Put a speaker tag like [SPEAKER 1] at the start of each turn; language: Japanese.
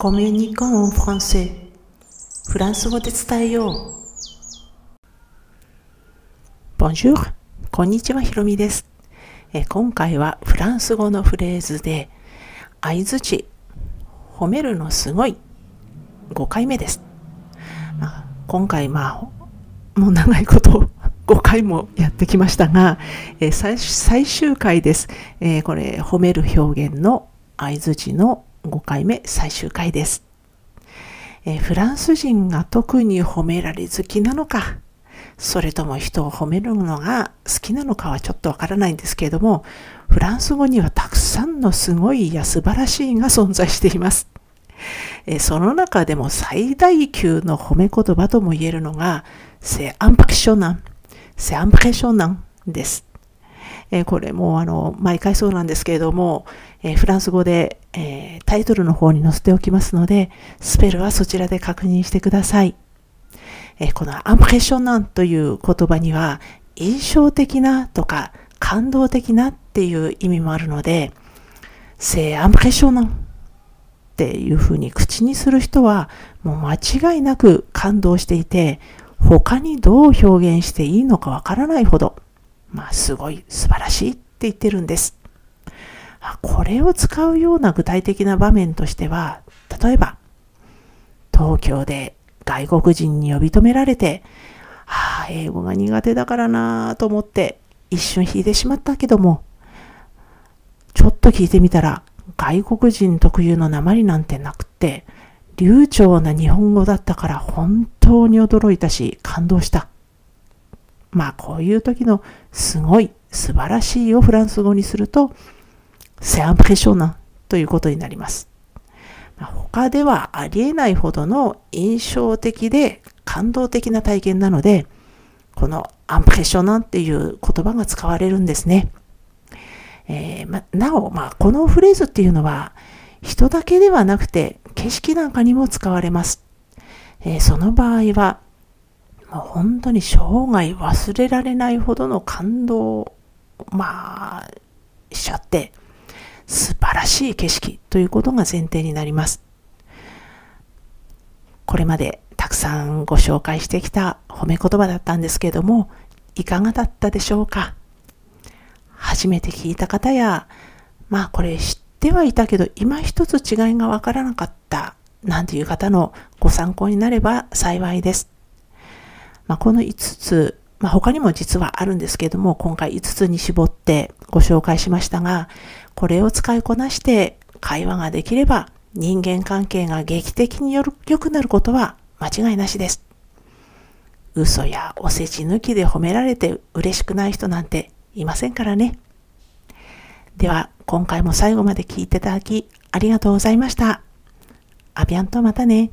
[SPEAKER 1] コミュニコンフランセフランス語で伝えよう。Bonjour! こんにちは、ひろみです。え今回はフランス語のフレーズで、相づち、褒めるのすごい、5回目です。まあ、今回、まあ、もう長いこと5回もやってきましたが、え最最終回です、え、これ、褒める表現の相づちの5回目最終回です、え、フランス人が特に褒められ好きなのか、それとも人を褒めるのが好きなのかはちょっとわからないんですけれども、フランス語にはたくさんのすごいや素晴らしいが存在しています。えその中でも最大級の褒め言葉とも言えるのが、セアンパクショナン、セアンプレショナンです。え、これもあの毎回そうなんですけれども、え、フランス語で、え、タイトルの方に載せておきますので、スペルはそちらで確認してください。えこのアンプレッショナンという言葉には、印象的なとか感動的なっていう意味もあるので、セアンプレッショナンっていうふうに口にする人は、もう間違いなく感動していて、他にどう表現していいのかわからないほど、まあ、すごい素晴らしいって言ってるんです。これを使うような具体的な場面としては、例えば、東京で外国人に呼び止められて、はあ、英語が苦手だからなと思って一瞬引いてしまったけども、ちょっと聞いてみたら、外国人特有の鉛なんてなくって、流暢な日本語だったから本当に驚いたし感動した。まあこういう時のすごい素晴らしいをフランス語にすると、セアンプレショナということになります。他ではありえないほどの印象的で感動的な体験なので、このアンプレッショナっていう言葉が使われるんですね。えー、ま、なお、まあ、このフレーズっていうのは、人だけではなくて景色なんかにも使われます。えー、その場合は、もう本当に生涯忘れられないほどの感動を、まあ、しちゃって、素晴らしい景色ということが前提になります。これまでたくさんご紹介してきた褒め言葉だったんですけれども、いかがだったでしょうか？初めて聞いた方や、まあこれ知ってはいたけど、今一つ違いがわからなかったなんていう方のご参考になれば幸いです。まあ、この5つ、まあ、他にも実はあるんですけども、今回5つに絞ってご紹介しましたが、これを使いこなして会話ができれば人間関係が劇的に良くなることは間違いなしです。嘘やおせち抜きで褒められて嬉しくない人なんていませんからね。では、今回も最後まで聞いていただきありがとうございました。アビアンとまたね。